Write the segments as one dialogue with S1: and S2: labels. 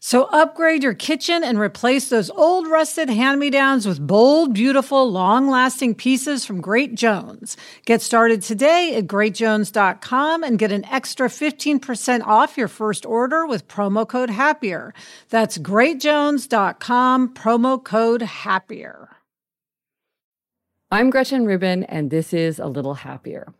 S1: So upgrade your kitchen and replace those old rusted hand-me-downs with bold, beautiful, long-lasting pieces from Great Jones. Get started today at greatjones.com and get an extra 15% off your first order with promo code HAPPIER. That's greatjones.com, promo code HAPPIER.
S2: I'm Gretchen Rubin, and this is A Little Happier.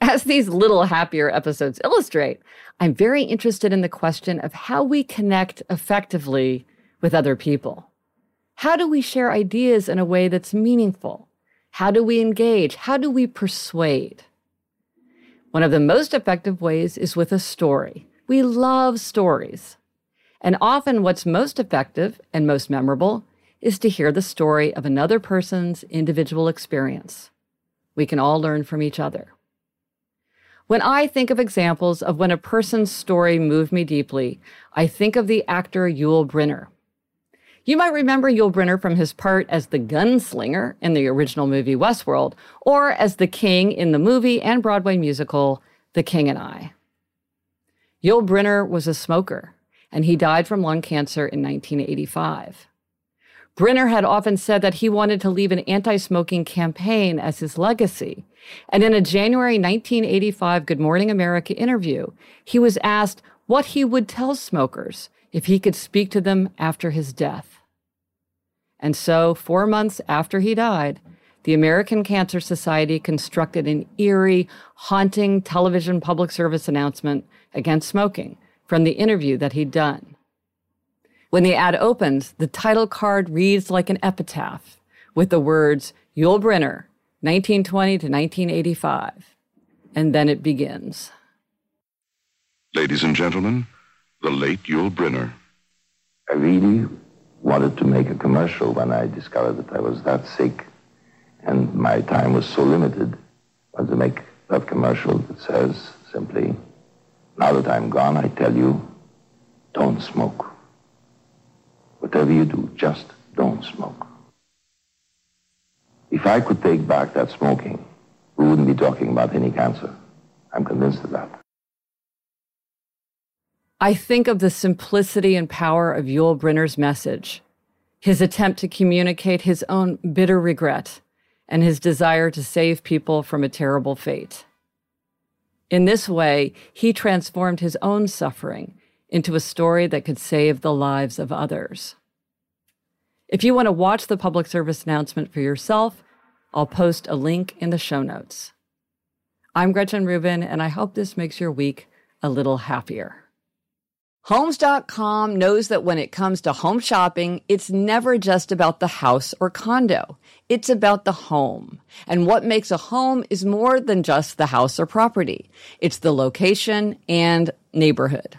S2: As these little happier episodes illustrate, I'm very interested in the question of how we connect effectively with other people. How do we share ideas in a way that's meaningful? How do we engage? How do we persuade? One of the most effective ways is with a story. We love stories. And often, what's most effective and most memorable is to hear the story of another person's individual experience. We can all learn from each other. When I think of examples of when a person's story moved me deeply, I think of the actor Yul Brynner. You might remember Yul Brynner from his part as the gunslinger in the original movie Westworld, or as the king in the movie and Broadway musical The King and I. Yul Brynner was a smoker, and he died from lung cancer in 1985. Brynner had often said that he wanted to leave an anti smoking campaign as his legacy. And in a January 1985 Good Morning America interview, he was asked what he would tell smokers if he could speak to them after his death. And so, four months after he died, the American Cancer Society constructed an eerie, haunting television public service announcement against smoking from the interview that he'd done. When the ad opens, the title card reads like an epitaph with the words Yul Brynner, 1920 to 1985. And then it begins.
S3: Ladies and gentlemen, the late Yul Brynner.
S4: I really wanted to make a commercial when I discovered that I was that sick and my time was so limited. I wanted to make that commercial that says simply, now that I'm gone, I tell you, don't smoke. Whatever you do, just don't smoke. If I could take back that smoking, we wouldn't be talking about any cancer. I'm convinced of that.
S2: I think of the simplicity and power of Yul Brynner's message, his attempt to communicate his own bitter regret and his desire to save people from a terrible fate. In this way, he transformed his own suffering into a story that could save the lives of others. If you want to watch the public service announcement for yourself, I'll post a link in the show notes. I'm Gretchen Rubin, and I hope this makes your week a little happier. Homes.com knows that when it comes to home shopping, it's never just about the house or condo. It's about the home. And what makes a home is more than just the house or property. It's the location and neighborhood.